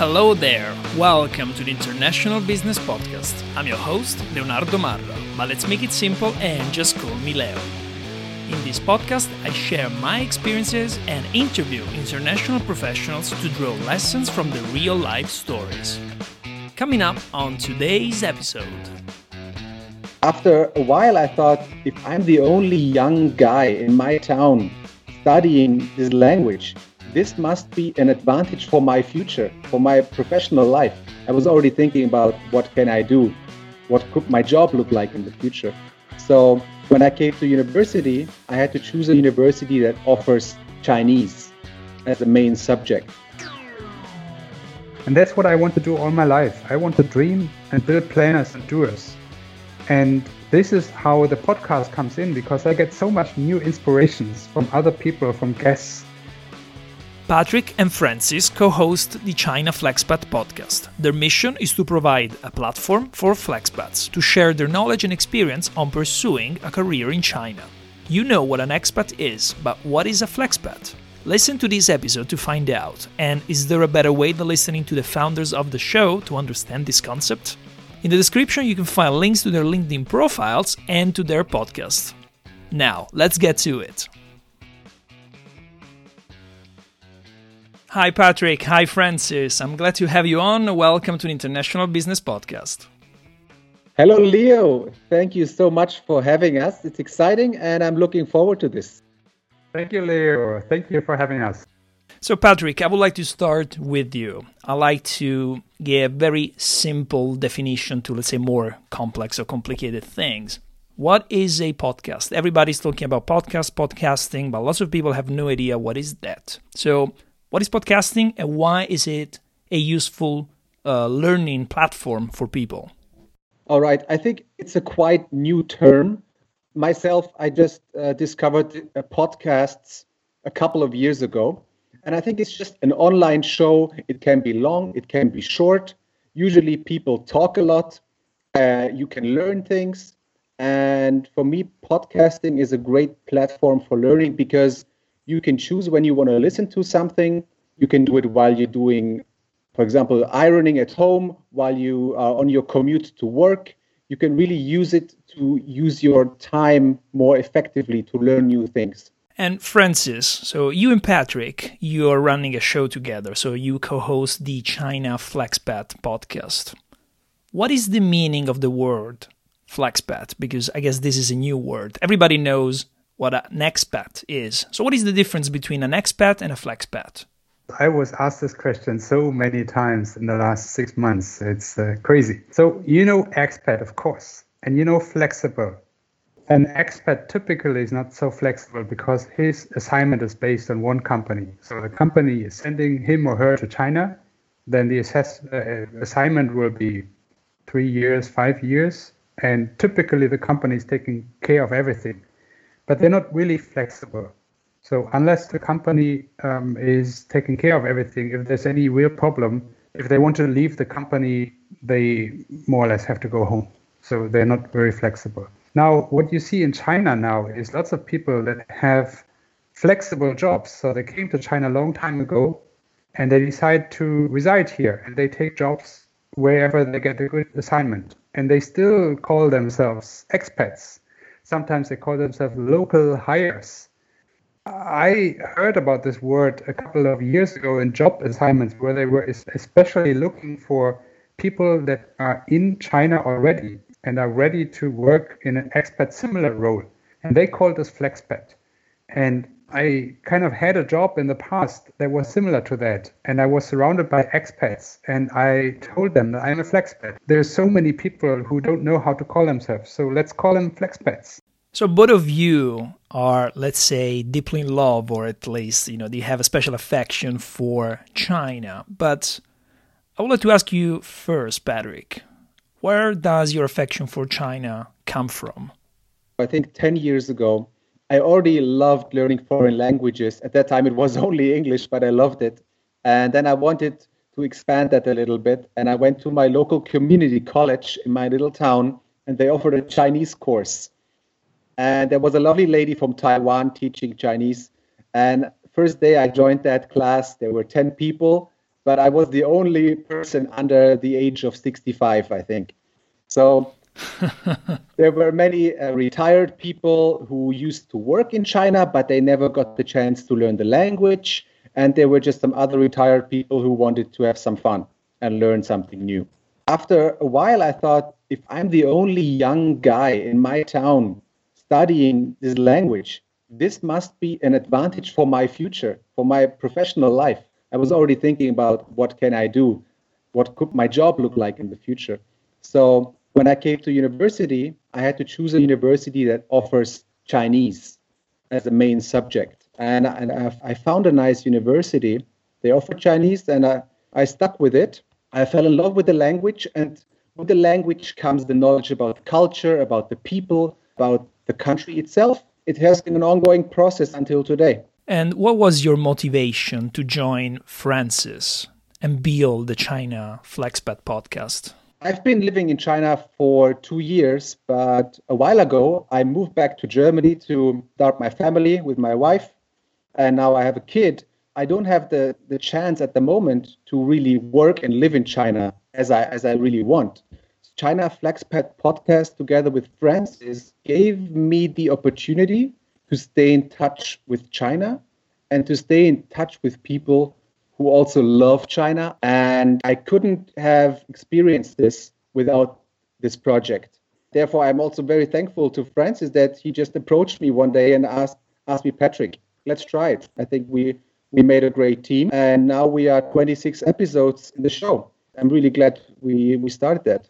Hello there. Welcome to the International Business Podcast. I'm your host, Leonardo Marra, but let's make it simple and just call me Leo. In this podcast, I share my experiences and interview international professionals to draw lessons from the real life stories. Coming up on today's episode. After a while, I thought if I'm the only young guy in my town studying this language, this must be an advantage for my future, for my professional life. I was already thinking about what can I do? What could my job look like in the future? So when I came to university, I had to choose a university that offers Chinese as a main subject. And that's what I want to do all my life. I want to dream and build planners and doers. And this is how the podcast comes in because I get so much new inspirations from other people, from guests, Patrick and Francis co host the China Flexpat podcast. Their mission is to provide a platform for Flexpats to share their knowledge and experience on pursuing a career in China. You know what an expat is, but what is a Flexpat? Listen to this episode to find out. And is there a better way than listening to the founders of the show to understand this concept? In the description, you can find links to their LinkedIn profiles and to their podcast. Now, let's get to it. Hi, Patrick. Hi, Francis. I'm glad to have you on. Welcome to the International Business Podcast. Hello, Leo. Thank you so much for having us. It's exciting, and I'm looking forward to this. Thank you, Leo. Thank you for having us. So, Patrick, I would like to start with you. I like to give a very simple definition to, let's say, more complex or complicated things. What is a podcast? Everybody's talking about podcast, podcasting, but lots of people have no idea what is that. So, what is podcasting and why is it a useful uh, learning platform for people? All right. I think it's a quite new term. Myself, I just uh, discovered uh, podcasts a couple of years ago. And I think it's just an online show. It can be long, it can be short. Usually, people talk a lot. Uh, you can learn things. And for me, podcasting is a great platform for learning because you can choose when you want to listen to something. You can do it while you're doing, for example, ironing at home, while you are on your commute to work. You can really use it to use your time more effectively to learn new things. And Francis, so you and Patrick, you are running a show together. So you co host the China Flexpat podcast. What is the meaning of the word Flexpat? Because I guess this is a new word. Everybody knows what an expat is. So, what is the difference between an expat and a flexpat? I was asked this question so many times in the last six months. It's uh, crazy. So, you know, expat, of course, and you know, flexible. An expat typically is not so flexible because his assignment is based on one company. So, the company is sending him or her to China. Then the assess- uh, assignment will be three years, five years. And typically, the company is taking care of everything but they're not really flexible. So unless the company um, is taking care of everything, if there's any real problem, if they want to leave the company, they more or less have to go home. So they're not very flexible. Now, what you see in China now is lots of people that have flexible jobs. So they came to China a long time ago and they decide to reside here and they take jobs wherever they get a good assignment. And they still call themselves expats sometimes they call themselves local hires. I heard about this word a couple of years ago in job assignments where they were especially looking for people that are in China already and are ready to work in an expat similar role. And they called this flexpat. And I kind of had a job in the past that was similar to that. And I was surrounded by expats. And I told them that I'm a flexpat. There's so many people who don't know how to call themselves. So let's call them flexpats. So both of you are, let's say, deeply in love, or at least, you know, they have a special affection for China. But I would like to ask you first, Patrick, where does your affection for China come from? I think 10 years ago, I already loved learning foreign languages. At that time, it was only English, but I loved it. And then I wanted to expand that a little bit. And I went to my local community college in my little town, and they offered a Chinese course. And there was a lovely lady from Taiwan teaching Chinese. And first day I joined that class, there were 10 people. but I was the only person under the age of 65, I think. So there were many uh, retired people who used to work in China, but they never got the chance to learn the language. And there were just some other retired people who wanted to have some fun and learn something new. After a while, I thought if I'm the only young guy in my town studying this language, this must be an advantage for my future, for my professional life. I was already thinking about what can I do? What could my job look like in the future? So when I came to university, I had to choose a university that offers Chinese as a main subject. And, and I found a nice university. They offer Chinese, and I, I stuck with it. I fell in love with the language, and with the language comes the knowledge about culture, about the people, about the country itself. It has been an ongoing process until today. And what was your motivation to join Francis and build the China Flexpat podcast? I've been living in China for two years, but a while ago I moved back to Germany to start my family with my wife, and now I have a kid. I don't have the, the chance at the moment to really work and live in China as I as I really want. China Flexpat podcast together with Francis gave me the opportunity to stay in touch with China and to stay in touch with people who also love China. And I couldn't have experienced this without this project. Therefore, I'm also very thankful to Francis that he just approached me one day and asked asked me, Patrick, let's try it. I think we we made a great team, and now we are 26 episodes in the show. I'm really glad we we started that.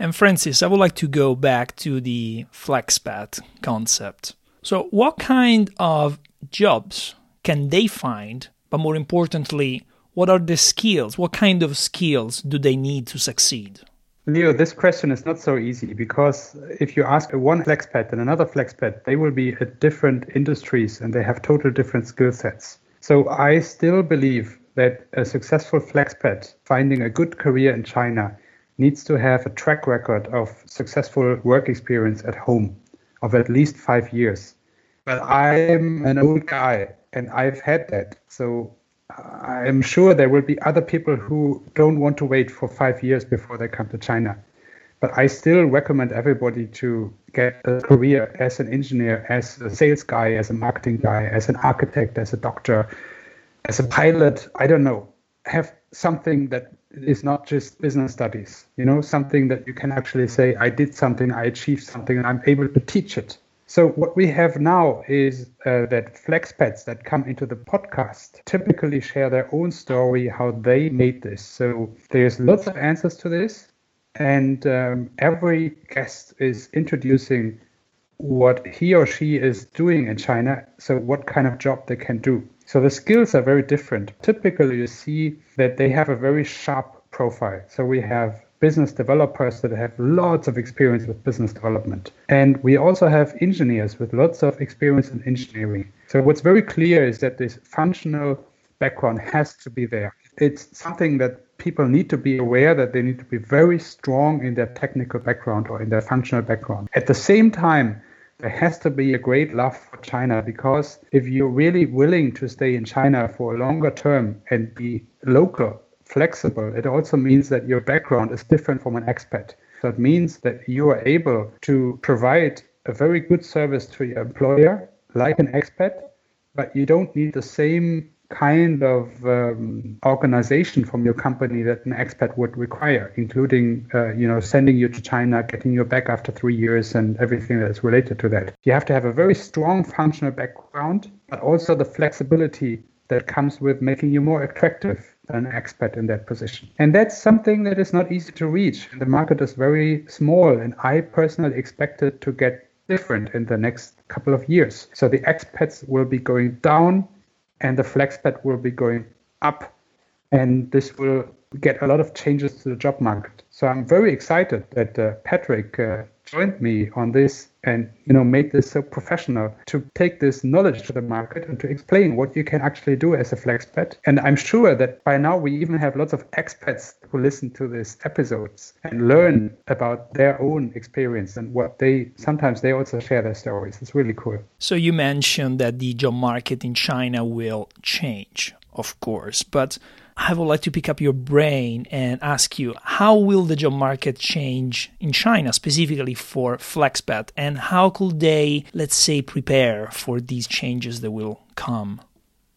And Francis, I would like to go back to the Flexpat concept. So, what kind of jobs can they find but more importantly, what are the skills? What kind of skills do they need to succeed? Leo, this question is not so easy because if you ask one Flexpat and another Flexpat, they will be at different industries and they have total different skill sets. So I still believe that a successful Flexpat finding a good career in China needs to have a track record of successful work experience at home of at least five years. But I'm an old guy and I've had that. So I'm sure there will be other people who don't want to wait for five years before they come to China. But I still recommend everybody to get a career as an engineer, as a sales guy, as a marketing guy, as an architect, as a doctor, as a pilot. I don't know. Have something that is not just business studies, you know, something that you can actually say, I did something, I achieved something, and I'm able to teach it. So what we have now is uh, that Flexpats that come into the podcast typically share their own story, how they made this. So there's lots of answers to this, and um, every guest is introducing what he or she is doing in China. So what kind of job they can do. So the skills are very different. Typically, you see that they have a very sharp profile. So we have business developers that have lots of experience with business development. And we also have engineers with lots of experience in engineering. So what's very clear is that this functional background has to be there. It's something that people need to be aware that they need to be very strong in their technical background or in their functional background. At the same time, there has to be a great love for China because if you're really willing to stay in China for a longer term and be local flexible, it also means that your background is different from an expat. It means that you are able to provide a very good service to your employer, like an expat, but you don't need the same kind of um, organization from your company that an expat would require, including, uh, you know, sending you to China, getting you back after three years, and everything that is related to that. You have to have a very strong functional background, but also the flexibility that comes with making you more attractive an expat in that position. And that's something that is not easy to reach. The market is very small, and I personally expect it to get different in the next couple of years. So the expats will be going down, and the flexpat will be going up, and this will get a lot of changes to the job market. So I'm very excited that uh, Patrick uh, joined me on this and you know made this so professional to take this knowledge to the market and to explain what you can actually do as a flexpat and i'm sure that by now we even have lots of expats who listen to these episodes and learn about their own experience and what they sometimes they also share their stories. It's really cool. So you mentioned that the job market in china will change of course but I would like to pick up your brain and ask you how will the job market change in China, specifically for Flexpat, and how could they, let's say, prepare for these changes that will come?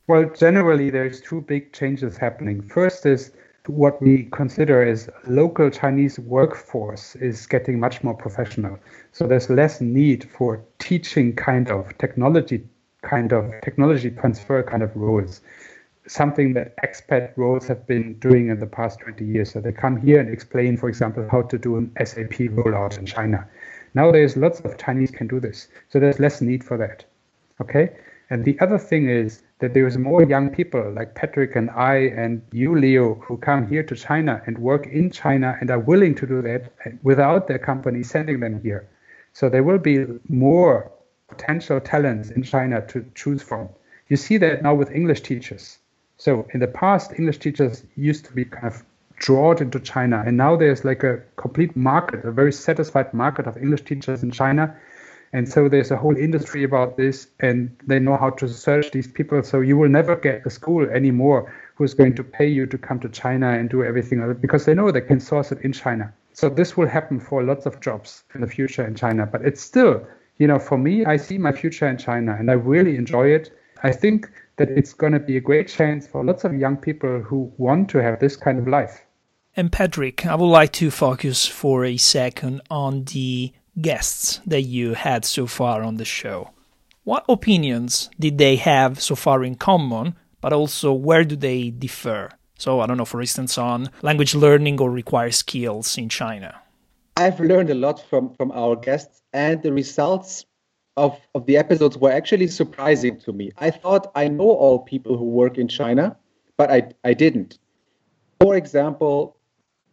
Well, generally, there's two big changes happening. First is what we consider is local Chinese workforce is getting much more professional. So there's less need for teaching kind of technology kind of technology transfer kind of roles something that expat roles have been doing in the past 20 years. So they come here and explain, for example, how to do an SAP rollout in China. Nowadays, lots of Chinese can do this. So there's less need for that. Okay. And the other thing is that there's more young people like Patrick and I and you, Leo, who come here to China and work in China and are willing to do that without their company sending them here. So there will be more potential talents in China to choose from. You see that now with English teachers. So in the past, English teachers used to be kind of drawn into China, and now there's like a complete market, a very satisfied market of English teachers in China. And so there's a whole industry about this, and they know how to search these people. So you will never get a school anymore who's going to pay you to come to China and do everything because they know they can source it in China. So this will happen for lots of jobs in the future in China. But it's still, you know, for me, I see my future in China, and I really enjoy it. I think that it's going to be a great chance for lots of young people who want to have this kind of life. And Patrick, I would like to focus for a second on the guests that you had so far on the show. What opinions did they have so far in common, but also where do they differ? So, I don't know, for instance, on language learning or required skills in China. I've learned a lot from, from our guests, and the results of, of the episodes were actually surprising to me. I thought I know all people who work in China, but I, I didn't. For example,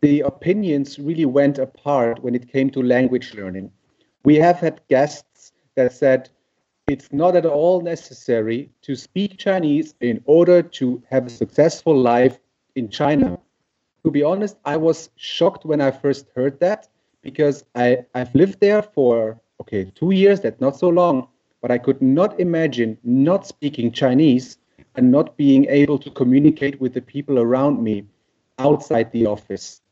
the opinions really went apart when it came to language learning. We have had guests that said it's not at all necessary to speak Chinese in order to have a successful life in China. To be honest, I was shocked when I first heard that because I, I've lived there for okay, two years, that's not so long, but I could not imagine not speaking Chinese and not being able to communicate with the people around me outside the office.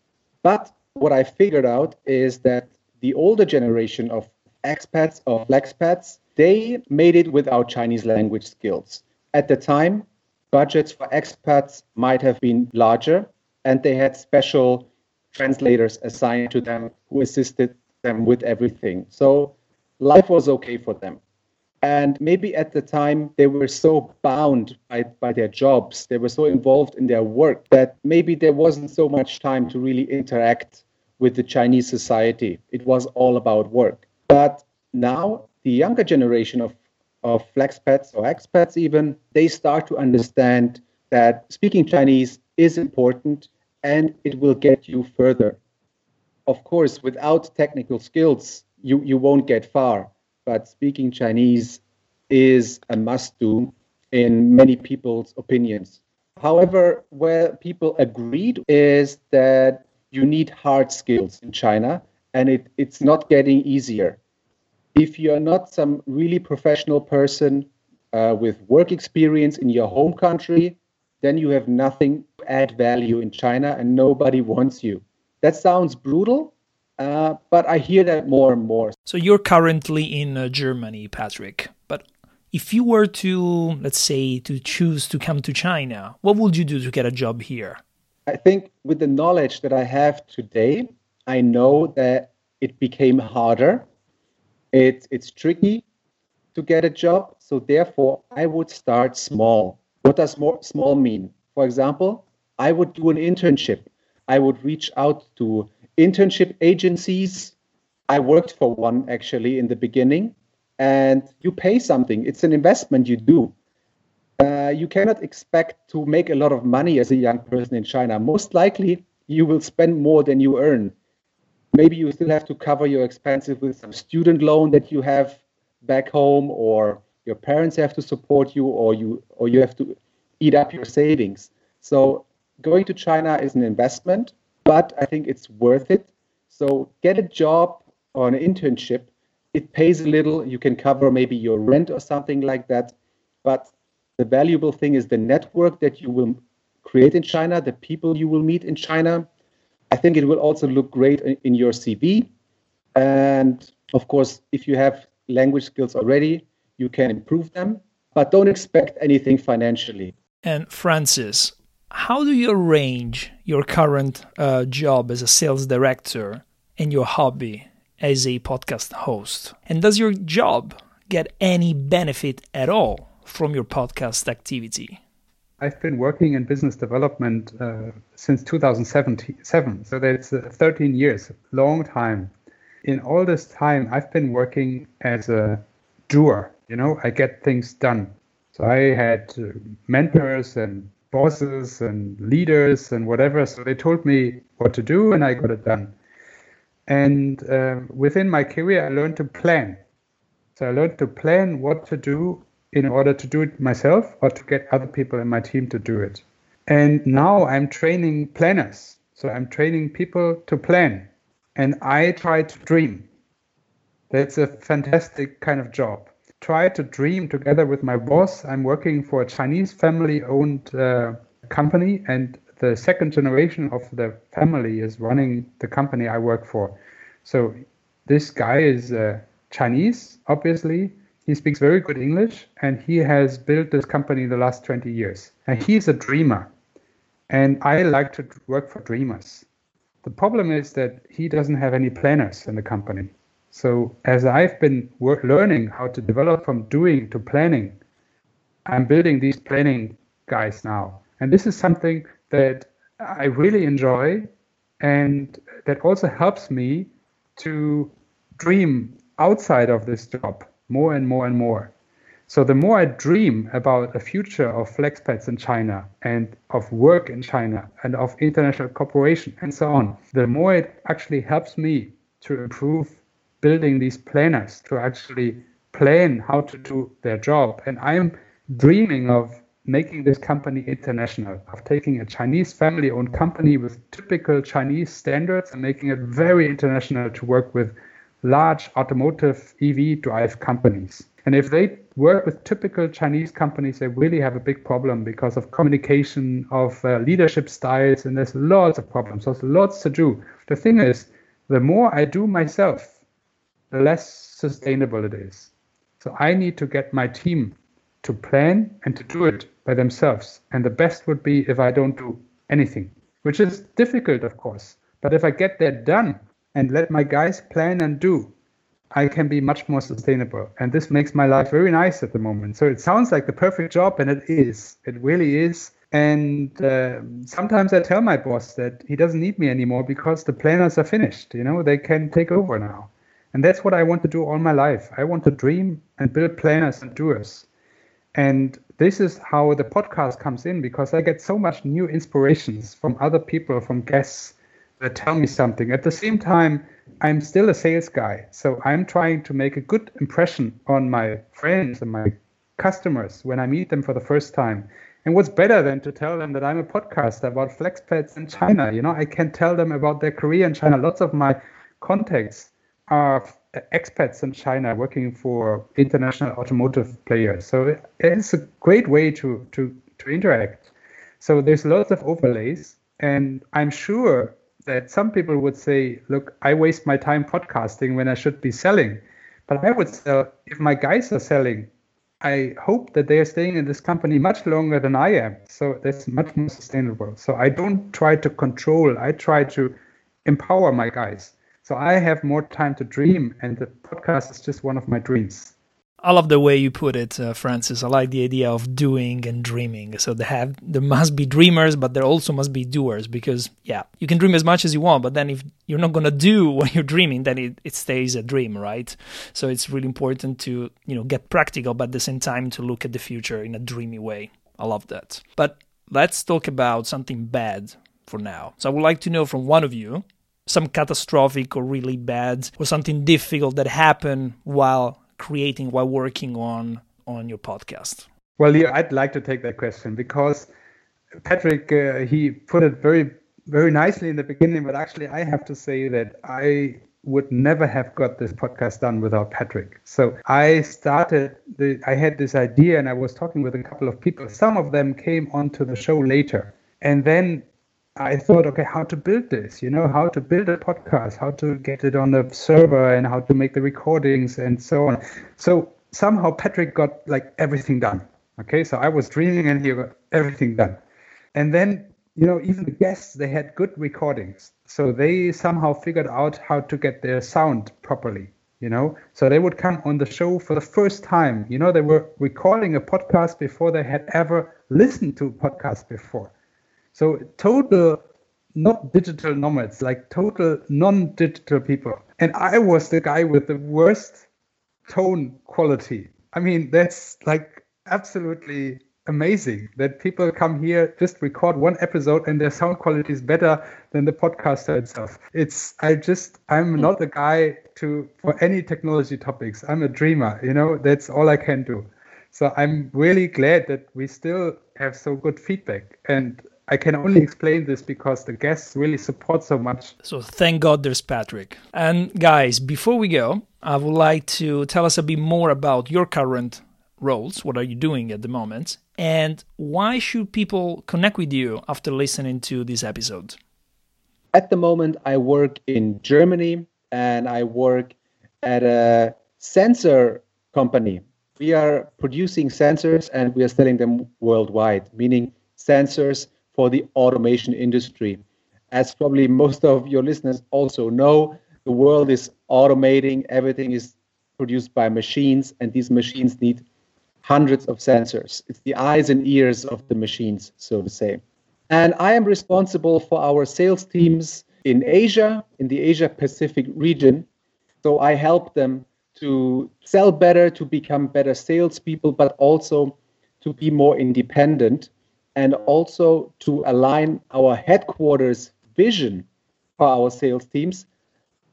But what I figured out is that the older generation of expats or flexpats, they made it without Chinese language skills. At the time, budgets for expats might have been larger, and they had special translators assigned to them who assisted them with everything. So life was okay for them. And maybe at the time they were so bound by, by their jobs, they were so involved in their work that maybe there wasn't so much time to really interact with the Chinese society. It was all about work. But now the younger generation of, of flexpats or expats even, they start to understand that speaking Chinese is important and it will get you further. Of course, without technical skills, you, you won't get far. But speaking Chinese is a must do in many people's opinions. However, where people agreed is that you need hard skills in China and it, it's not getting easier. If you're not some really professional person uh, with work experience in your home country, then you have nothing to add value in China and nobody wants you. That sounds brutal, uh, but I hear that more and more. So you're currently in uh, Germany, Patrick. But if you were to, let's say, to choose to come to China, what would you do to get a job here? I think with the knowledge that I have today, I know that it became harder. It's it's tricky to get a job. So therefore, I would start small. What does more small mean? For example, I would do an internship. I would reach out to internship agencies. I worked for one actually in the beginning, and you pay something. It's an investment you do. Uh, you cannot expect to make a lot of money as a young person in China. Most likely, you will spend more than you earn. Maybe you still have to cover your expenses with some student loan that you have back home, or your parents have to support you, or you or you have to eat up your savings. So going to China is an investment but I think it's worth it. So get a job or an internship. It pays a little. You can cover maybe your rent or something like that. But the valuable thing is the network that you will create in China, the people you will meet in China. I think it will also look great in, your CV. And of course, if you have language skills already, you can improve them, but don't expect anything financially. And Francis, how do you arrange your current uh, job as a sales director and your hobby as a podcast host? And does your job get any benefit at all from your podcast activity? I've been working in business development uh, since 2007, so that's uh, 13 years, long time. In all this time, I've been working as a doer. You know, I get things done. So I had uh, mentors and bosses and leaders and whatever. So they told me what to do, and I got it done. And uh, within my career, I learned to plan. So I learned to plan what to do in order to do it myself or to get other people in my team to do it. And now I'm training planners. So I'm training people to plan. And I try to dream. That's a fantastic kind of job. Try to dream together with my boss. I'm working for a Chinese family owned uh, company, and the second generation of the family is running the company I work for. So this guy is uh, Chinese, obviously, he speaks very good English and he has built this company the last 20 years. And he's a dreamer. And I like to work for dreamers. The problem is that he doesn't have any planners in the company. So as I've been work, learning how to develop from doing to planning, I'm building these planning guys now. And this is something that I really enjoy and that also helps me to dream outside of this job more and more and more. So the more I dream about a future of flexpats in China and of work in China and of international cooperation and so on, the more it actually helps me to improve building these planners to actually plan how to do their job. And I'm dreaming of making this company international, of taking a Chinese family owned company with typical Chinese standards and making it very international to work with large automotive EV drive companies. And if they work with typical Chinese companies, they really have a big problem because of communication, of uh, leadership styles, and there's lots of problems. There's lots to do. The thing is, the more I do myself, the less sustainable it is. So I need to get my team to plan and to do it by themselves. And the best would be if I don't do anything, which is difficult, of course. But if I get that done, and let my guys plan and do, I can be much more sustainable. And this makes my life very nice at the moment. So it sounds like the perfect job, and it is. It really is. And uh, sometimes I tell my boss that he doesn't need me anymore because the planners are finished. You know, they can take over now. And that's what I want to do all my life. I want to dream and build planners and doers. And this is how the podcast comes in because I get so much new inspirations from other people, from guests that tell me something. At the same time, I'm still a sales guy. So I'm trying to make a good impression on my friends and my customers when I meet them for the first time. And what's better than to tell them that I'm a podcaster about Flexpats in China? You know, I can tell them about their career in China. Lots of my contacts are expats in China working for international automotive players. So it's a great way to, to, to interact. So there's lots of overlays. And I'm sure that some people would say, look, I waste my time podcasting when I should be selling. But I would say, if my guys are selling, I hope that they are staying in this company much longer than I am. So that's much more sustainable. So I don't try to control, I try to empower my guys. So I have more time to dream, and the podcast is just one of my dreams. I love the way you put it, uh, Francis. I like the idea of doing and dreaming. So they have there must be dreamers, but there also must be doers because yeah, you can dream as much as you want, but then if you're not gonna do what you're dreaming, then it, it stays a dream, right? So it's really important to you know get practical, but at the same time to look at the future in a dreamy way. I love that. But let's talk about something bad for now. So I would like to know from one of you some catastrophic or really bad or something difficult that happened while creating while working on on your podcast? Well, yeah, I'd like to take that question because Patrick uh, he put it very very nicely in the beginning, but actually I have to say that I would never have got this podcast done without Patrick. So I started the I had this idea and I was talking with a couple of people. Some of them came onto the show later. And then I thought, okay, how to build this? You know, how to build a podcast, how to get it on the server, and how to make the recordings and so on. So somehow Patrick got like everything done. Okay, so I was dreaming, and he got everything done. And then, you know, even the guests they had good recordings, so they somehow figured out how to get their sound properly. You know, so they would come on the show for the first time. You know, they were recording a podcast before they had ever listened to a podcast before so total not digital nomads, like total non-digital people. And I was the guy with the worst tone quality. I mean, that's like absolutely amazing that people come here just record one episode and their sound quality is better than the podcaster itself. It's i just i'm not a guy to for any technology topics. I'm a dreamer you know? That's all i can do. So i'm really glad that we still have so good feedback. And I can only explain this because the guests really support so much. So thank God there's Patrick. And guys, before we go, I would like to tell us a bit more about your current roles. What are you doing at the moment? And why should people connect with you after listening to this episode? At the moment, I work in Germany and I work at a sensor company. We are producing sensors and we are selling them worldwide, meaning sensors for the automation industry. As probably most of your listeners also know, the world is automating, everything is produced by machines, and these machines need hundreds of sensors. It's the eyes and ears of the machines, so to say. And I am responsible for our sales teams in Asia, in the Asia Pacific region. So I help them to sell better, to become better salespeople, but also to be more independent and also to align our headquarters vision for our sales teams,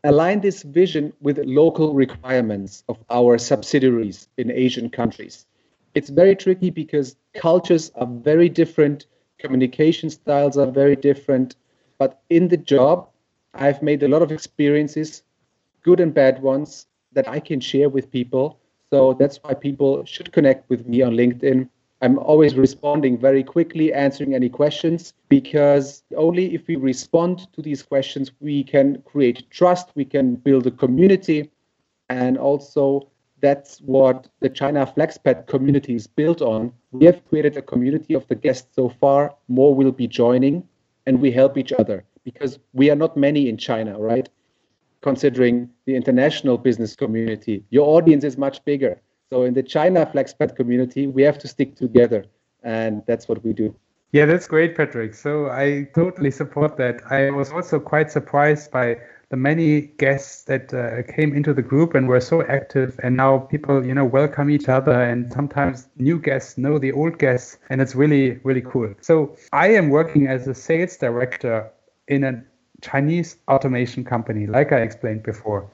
align this vision with local requirements of our subsidiaries in Asian countries. It's very tricky because cultures are very different, communication styles are very different, but in the job, I've made a lot of experiences, good and bad ones, that I can share with people. So that's why people should connect with me on LinkedIn I'm always responding very quickly, answering any questions, because only if we respond to these questions, we can create trust, we can build a community. And also, that's what the China Flexpat community is built on. We have created a community of the guests so far, more will be joining, and we help each other because we are not many in China, right? Considering the international business community, your audience is much bigger. So in the China Flexpat community, we have to stick together, and that's what we do. Yeah, that's great, Patrick. So I totally support that. I was also quite surprised by the many guests that uh, came into the group and were so active and now people you know welcome each other and sometimes new guests know the old guests and it's really really cool so i am working as a sales director in a chinese automation company like i explained before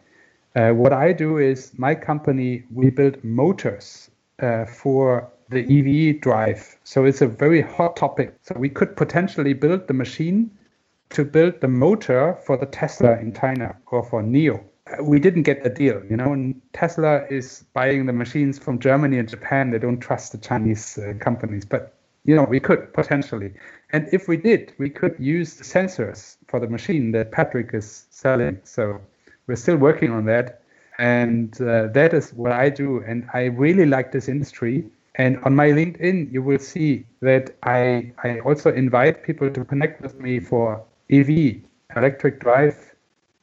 uh, what I do is my company, we build motors uh, for the EV drive. So it's a very hot topic. So we could potentially build the machine to build the motor for the Tesla in China or for NIO. Uh, we didn't get the deal, you know. Tesla is buying the machines from Germany and Japan. They don't trust the Chinese uh, companies, but you know we could potentially. And if we did, we could use the sensors for the machine that Patrick is selling. So we're still working on that. And uh, that is what I do. And I really like this industry. And on my LinkedIn, you will see that I, I also invite people to connect with me for EV, electric drive,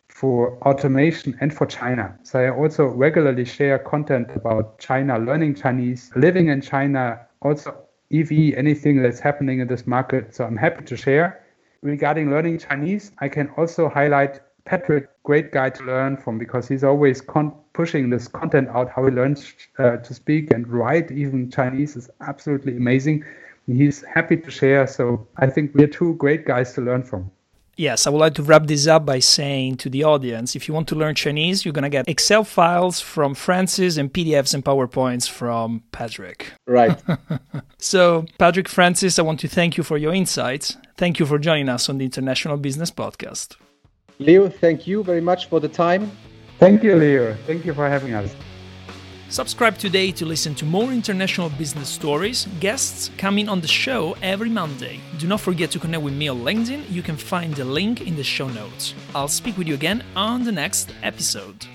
for automation, and for China. So I also regularly share content about China, learning Chinese, living in China, also EV, anything that's happening in this market. So I'm happy to share. Regarding learning Chinese, I can also highlight Patrick, great guy to learn from because he's always con- pushing this content out. How he learns uh, to speak and write even Chinese is absolutely amazing. He's happy to share. So I think we're two great guys to learn from. Yes, I would like to wrap this up by saying to the audience if you want to learn Chinese, you're going to get Excel files from Francis and PDFs and PowerPoints from Patrick. Right. so, Patrick Francis, I want to thank you for your insights. Thank you for joining us on the International Business Podcast. Leo, thank you very much for the time. Thank you, Leo. Thank you for having us. Subscribe today to listen to more international business stories, guests coming on the show every Monday. Do not forget to connect with me on LinkedIn. You can find the link in the show notes. I'll speak with you again on the next episode.